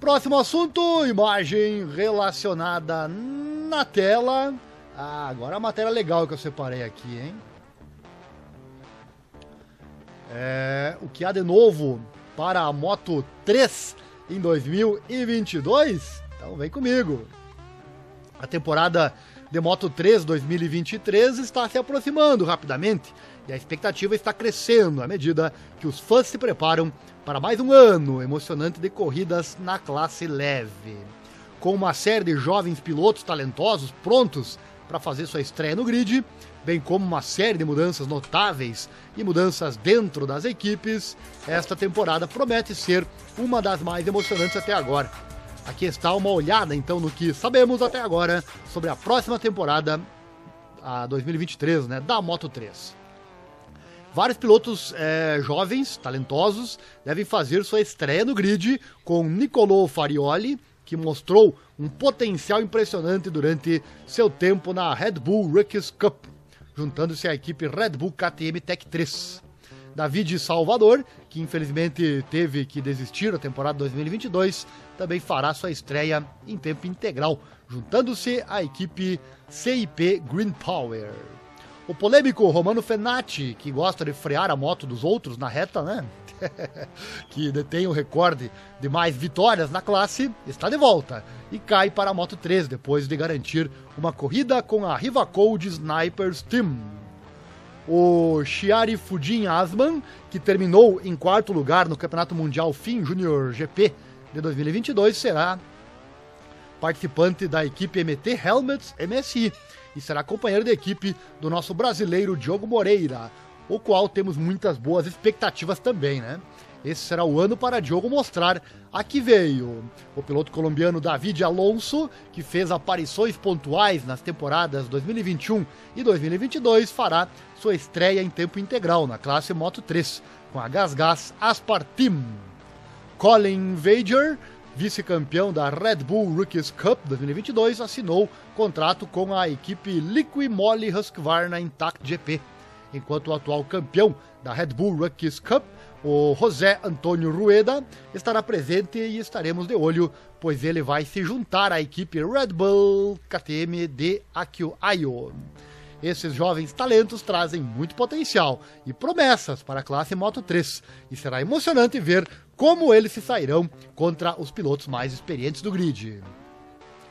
Próximo assunto, imagem relacionada na tela. Ah, agora a matéria legal que eu separei aqui, hein? É, o que há de novo para a Moto 3 em 2022? Então vem comigo. A temporada de Moto 3 2023 está se aproximando rapidamente e a expectativa está crescendo à medida que os fãs se preparam para mais um ano emocionante de corridas na classe leve. Com uma série de jovens pilotos talentosos prontos para fazer sua estreia no grid, bem como uma série de mudanças notáveis e mudanças dentro das equipes, esta temporada promete ser uma das mais emocionantes até agora. Aqui está uma olhada então no que sabemos até agora sobre a próxima temporada, a 2023, né, da Moto 3. Vários pilotos é, jovens, talentosos, devem fazer sua estreia no grid com Nicolò Farioli, que mostrou um potencial impressionante durante seu tempo na Red Bull Rookies Cup, juntando-se à equipe Red Bull KTM Tech 3. David Salvador, que infelizmente teve que desistir da temporada 2022, também fará sua estreia em tempo integral, juntando-se à equipe CIP Green Power. O polêmico Romano Fenati, que gosta de frear a moto dos outros na reta, né? que detém o recorde de mais vitórias na classe, está de volta e cai para a Moto 3 depois de garantir uma corrida com a Riva Code Snipers Team. O Chiari Fujin Asman, que terminou em quarto lugar no Campeonato Mundial FIM Junior GP de 2022, será participante da equipe MT Helmets MSI e será companheiro de equipe do nosso brasileiro Diogo Moreira, o qual temos muitas boas expectativas também, né? Esse será o ano para Diogo mostrar a que veio. O piloto colombiano David Alonso, que fez aparições pontuais nas temporadas 2021 e 2022, fará sua estreia em tempo integral na classe Moto 3, com a Gas Gas Aspar Team. Colin Vager vice-campeão da Red Bull Rookies Cup 2022, assinou contrato com a equipe Liqui Moly Husqvarna Intact GP, enquanto o atual campeão da Red Bull Rookies Cup, o José Antônio Rueda, estará presente e estaremos de olho, pois ele vai se juntar à equipe Red Bull KTM de Akio esses jovens talentos trazem muito potencial e promessas para a classe Moto 3, e será emocionante ver como eles se sairão contra os pilotos mais experientes do grid.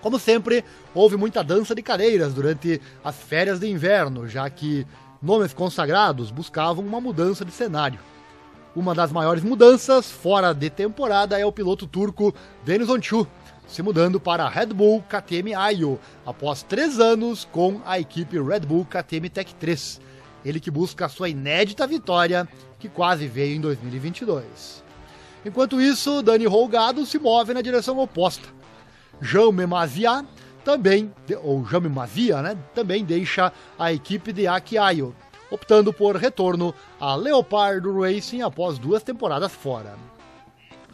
Como sempre, houve muita dança de cadeiras durante as férias de inverno, já que nomes consagrados buscavam uma mudança de cenário. Uma das maiores mudanças fora de temporada é o piloto turco Denis Onchu, se mudando para a Red Bull KTM Ayo, após três anos com a equipe Red Bull KTM Tech 3. Ele que busca a sua inédita vitória, que quase veio em 2022. Enquanto isso, Dani Rolgado se move na direção oposta. Jaume Mazia também, ou Jaume Mazia, né, também deixa a equipe de Aki Ayo, optando por retorno a Leopardo Racing após duas temporadas fora.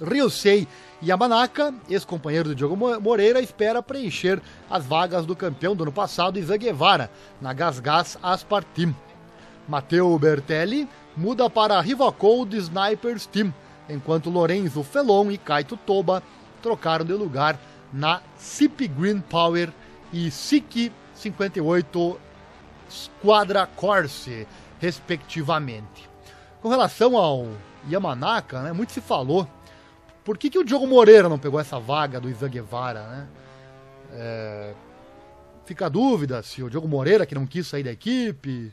Ryusei Yamanaka, ex-companheiro de Diogo Moreira, espera preencher as vagas do campeão do ano passado, Ivan Guevara, na Gasgas Aspar Team. Matteo Bertelli muda para a Rivacold Snipers Team, enquanto Lorenzo Felon e Kaito Toba trocaram de lugar na CIP Green Power e SIC 58 Squadra Corse, respectivamente. Com relação ao Yamanaka, né, muito se falou por que, que o Diogo Moreira não pegou essa vaga do Ivan Guevara, né? É... Fica a dúvida se o Diogo Moreira, que não quis sair da equipe,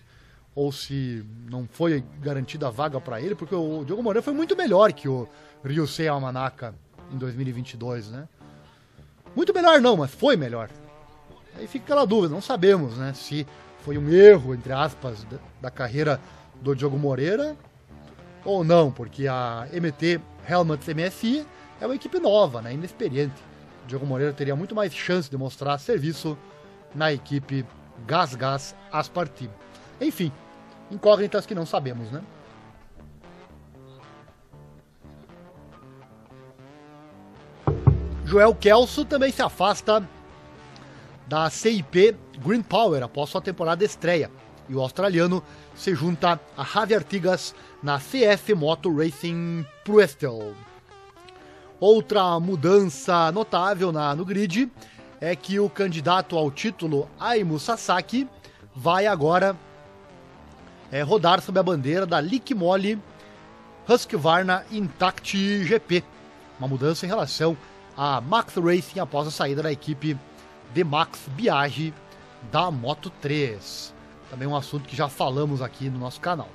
ou se não foi garantida a vaga para ele, porque o Diogo Moreira foi muito melhor que o Ryusei Amanaka em 2022, né? Muito melhor não, mas foi melhor. Aí fica aquela dúvida, não sabemos, né? Se foi um erro, entre aspas, da carreira do Diogo Moreira ou não, porque a MT Helmets MSI é uma equipe nova, né, inexperiente. Diogo Moreira teria muito mais chance de mostrar serviço na equipe Gas Gas Aspar Team. Enfim, incógnitas que não sabemos, né? Joel Kelso também se afasta da CIP Green Power após sua temporada estreia. E o australiano se junta a Javi Artigas na CF Moto Racing Prestel. Outra mudança notável na, no grid é que o candidato ao título, Aimu Sasaki, vai agora é, rodar sob a bandeira da Lickmole Husqvarna Intact GP. Uma mudança em relação a Max Racing após a saída da equipe de Max Biaggi da Moto 3. Também um assunto que já falamos aqui no nosso canal.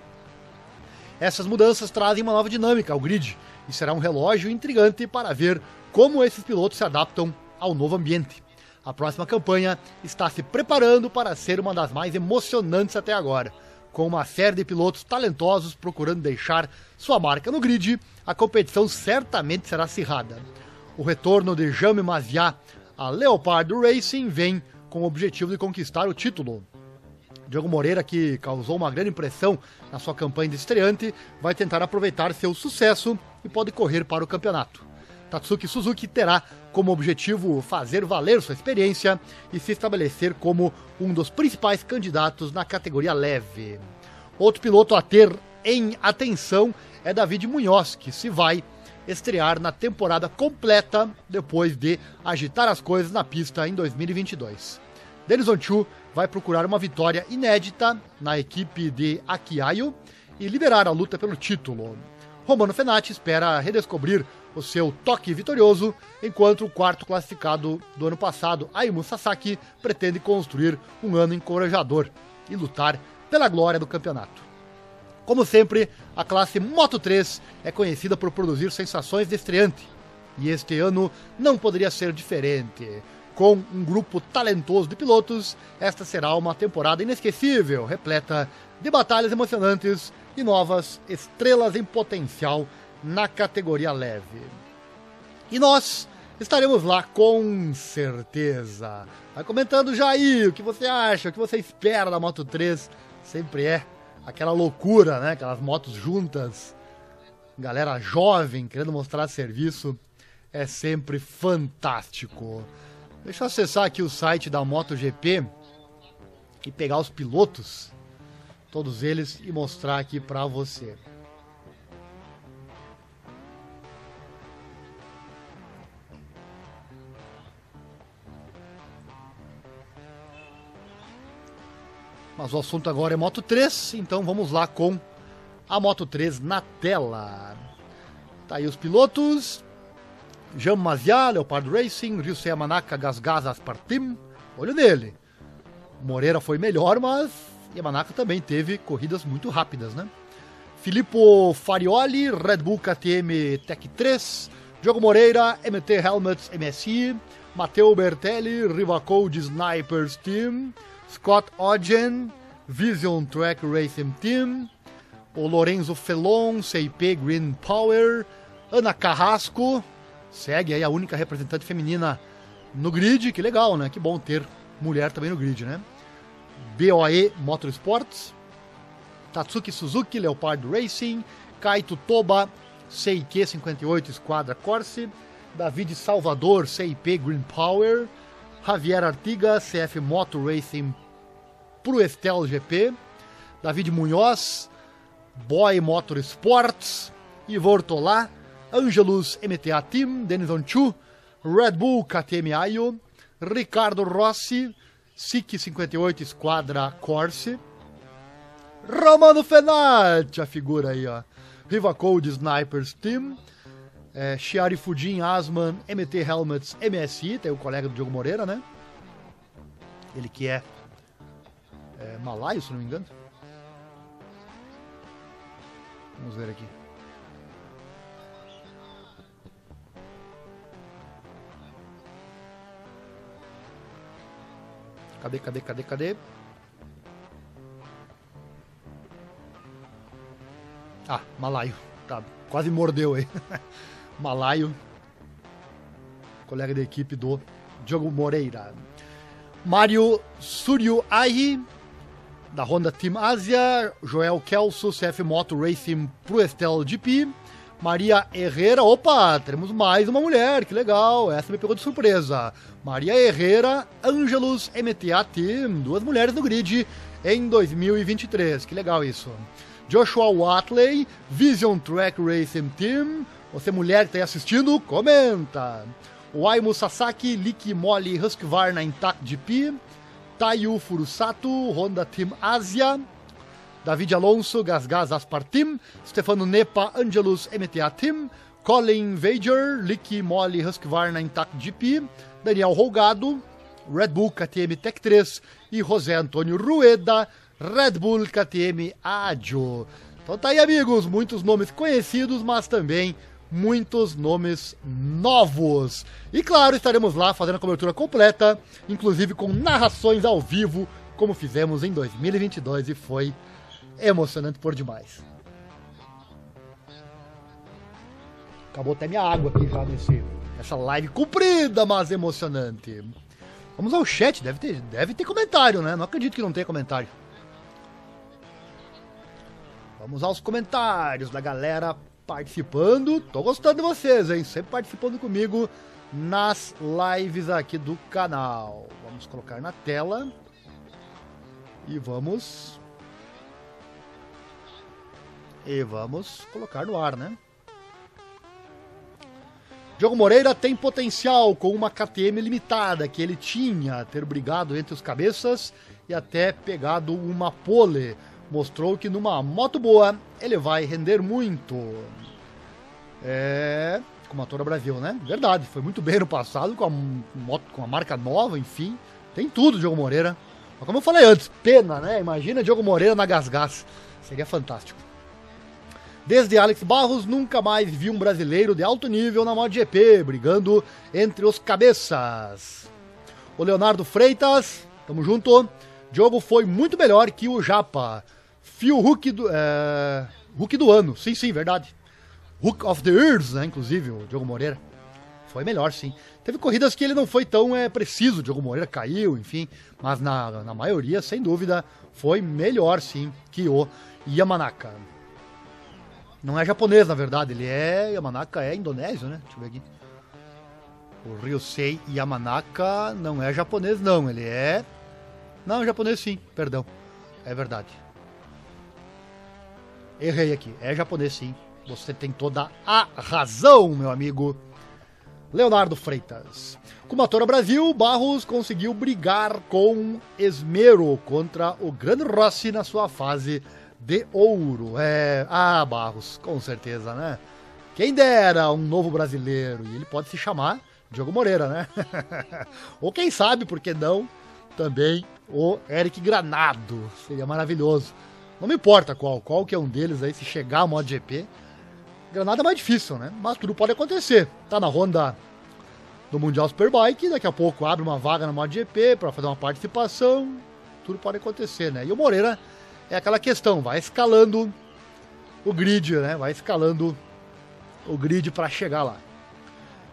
Essas mudanças trazem uma nova dinâmica ao grid e será um relógio intrigante para ver como esses pilotos se adaptam ao novo ambiente. A próxima campanha está se preparando para ser uma das mais emocionantes até agora. Com uma série de pilotos talentosos procurando deixar sua marca no grid, a competição certamente será acirrada. O retorno de Jaime Maziat a Leopard Racing vem com o objetivo de conquistar o título. Diogo Moreira, que causou uma grande impressão na sua campanha de estreante, vai tentar aproveitar seu sucesso e pode correr para o campeonato. Tatsuki Suzuki terá como objetivo fazer valer sua experiência e se estabelecer como um dos principais candidatos na categoria leve. Outro piloto a ter em atenção é David Munhoz, que se vai estrear na temporada completa depois de agitar as coisas na pista em 2022. Denison Chu vai procurar uma vitória inédita na equipe de Akiayo e liberar a luta pelo título. Romano Fenati espera redescobrir o seu toque vitorioso, enquanto o quarto classificado do ano passado, Aimu Sasaki, pretende construir um ano encorajador e lutar pela glória do campeonato. Como sempre, a classe Moto 3 é conhecida por produzir sensações de estreante, e este ano não poderia ser diferente. Com um grupo talentoso de pilotos, esta será uma temporada inesquecível, repleta de batalhas emocionantes e novas estrelas em potencial na categoria leve. E nós estaremos lá com certeza. Vai comentando já aí o que você acha, o que você espera da Moto 3. Sempre é aquela loucura, né? Aquelas motos juntas, galera jovem querendo mostrar serviço. É sempre fantástico. Deixa eu acessar aqui o site da MotoGP e pegar os pilotos, todos eles, e mostrar aqui para você. Mas o assunto agora é Moto 3, então vamos lá com a Moto 3 na tela. Tá aí os pilotos. Jean Maziat, Leopard Racing, Ryusei Yamanaka, Gasgas Aspartim. Olho nele. Moreira foi melhor, mas Yamanaka também teve corridas muito rápidas, né? Filippo Farioli, Red Bull KTM Tech 3, Diogo Moreira, MT Helmets MSI, Matteo Bertelli, Rivacode Snipers Team, Scott Ogden, Vision Track Racing Team, o Lorenzo Felon, CIP Green Power, Ana Carrasco, segue aí a única representante feminina no grid, que legal, né? Que bom ter mulher também no grid, né? BOE Motorsports, Tatsuki Suzuki, Leopard Racing, Kaito Toba, CIQ 58 Squadra Corse, David Salvador, CIP Green Power, Javier Artiga, CF Moto Racing pro Estel GP, David Munhoz, Boy Motorsports, Ivor Tolá, Angelus MTA Team, Denison Chu, Red Bull KTM Ayo, Ricardo Rossi, SIC 58 Squadra Corse, Romano Fenati, a figura aí, ó. Riva Code Snipers Team, é, Chiari Fujin Asman, MT Helmets MSI, tem o colega do Diogo Moreira, né? Ele que é é, malaio, se não me engano. Vamos ver aqui. Cadê, cadê, cadê, cadê? Ah, malaio. Tá, quase mordeu aí. malaio. Colega da equipe do Diogo Moreira. Mário Suryo Ahi da Honda Team Asia, Joel Kelso, CF Moto Racing pro Estel GP, Maria Herrera, opa, temos mais uma mulher, que legal, essa me pegou de surpresa. Maria Herrera, Angelus MTA Team, duas mulheres no grid em 2023, que legal isso. Joshua Watley, Vision Track Racing Team, Você mulher que está aí assistindo, comenta. O Aimu Sasaki, Liki Moli Husqvarna Intact GP, Tayu Furusato, Honda Team Asia, David Alonso, Gasgas Aspar Team, Stefano Nepa, Angelus MTA Team, Colin Vager, Liki Moli Husqvarna Intact GP, Daniel Rolgado, Red Bull KTM Tech 3 e José Antônio Rueda, Red Bull KTM Adio. Então tá aí, amigos, muitos nomes conhecidos, mas também muitos nomes novos. E claro, estaremos lá fazendo a cobertura completa, inclusive com narrações ao vivo, como fizemos em 2022 e foi emocionante por demais. Acabou até minha água aqui já nesse, nessa live comprida, mas emocionante. Vamos ao chat, deve ter, deve ter comentário, né? Não acredito que não tenha comentário. Vamos aos comentários da galera participando. Tô gostando de vocês, hein? Sempre participando comigo nas lives aqui do canal. Vamos colocar na tela. E vamos. E vamos colocar no ar, né? Diogo Moreira tem potencial com uma KTM limitada que ele tinha ter brigado entre os cabeças e até pegado uma pole. Mostrou que numa moto boa ele vai render muito. É. Como a Toro Brasil, né? Verdade, foi muito bem no passado com a moto, com a marca nova, enfim. Tem tudo, Diogo Moreira. Mas como eu falei antes, pena, né? Imagina Diogo Moreira na Gasgas. Seria fantástico. Desde Alex Barros, nunca mais vi um brasileiro de alto nível na MotoGP, brigando entre os cabeças. O Leonardo Freitas, tamo junto. Diogo foi muito melhor que o Japa. Fio Hulk do, é, Hulk do ano, sim, sim, verdade. Hook of the Ears, né, inclusive, o Diogo Moreira. Foi melhor, sim. Teve corridas que ele não foi tão é, preciso, Diogo Moreira caiu, enfim. Mas na, na maioria, sem dúvida, foi melhor, sim, que o Yamanaka. Não é japonês, na verdade, ele é. Yamanaka é indonésio, né? Deixa eu ver aqui. O Ryusei Yamanaka não é japonês, não. Ele é. Não, é japonês sim, perdão. É verdade. Errei aqui. É japonês sim. Você tem toda a razão, meu amigo. Leonardo Freitas. Com Motora Brasil, Barros conseguiu brigar com esmero contra o Grande Rossi na sua fase de ouro. É, ah, Barros, com certeza, né? Quem dera um novo brasileiro. E ele pode se chamar Diogo Moreira, né? Ou quem sabe, por que não, também o Eric Granado. Seria maravilhoso. Não me importa qual, qual que é um deles aí, se chegar ao MotoGP. Granada é mais difícil, né? Mas tudo pode acontecer. Tá na Honda do Mundial Superbike, daqui a pouco abre uma vaga no MotoGP para fazer uma participação. Tudo pode acontecer, né? E o Moreira é aquela questão, vai escalando o grid, né? Vai escalando o grid para chegar lá.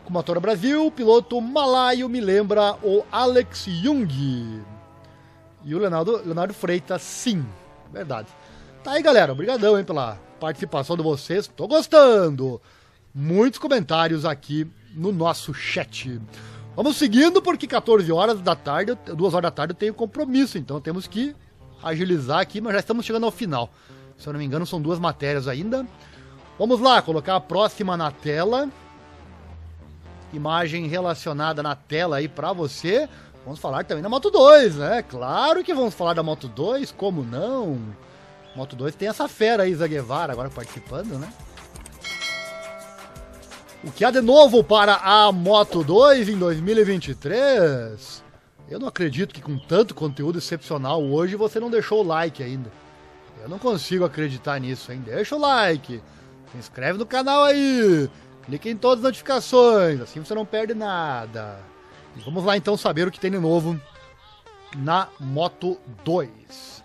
Com Motora Brasil, o piloto malaio me lembra o Alex Jung. E o Leonardo, Leonardo Freitas, sim, verdade. Tá aí, galera. Obrigadão, hein, pela participação de vocês. Tô gostando. Muitos comentários aqui no nosso chat. Vamos seguindo, porque 14 horas da tarde, 2 horas da tarde eu tenho compromisso, então temos que agilizar aqui, mas já estamos chegando ao final. Se eu não me engano, são duas matérias ainda. Vamos lá, colocar a próxima na tela. Imagem relacionada na tela aí para você. Vamos falar também da Moto 2, né? Claro que vamos falar da Moto 2, como não? Moto 2 tem essa fera aí, Zaguevara, agora participando, né? O que há de novo para a Moto 2 em 2023? Eu não acredito que com tanto conteúdo excepcional hoje você não deixou o like ainda. Eu não consigo acreditar nisso, hein? Deixa o like, se inscreve no canal aí, clique em todas as notificações, assim você não perde nada. E vamos lá então saber o que tem de novo na Moto 2.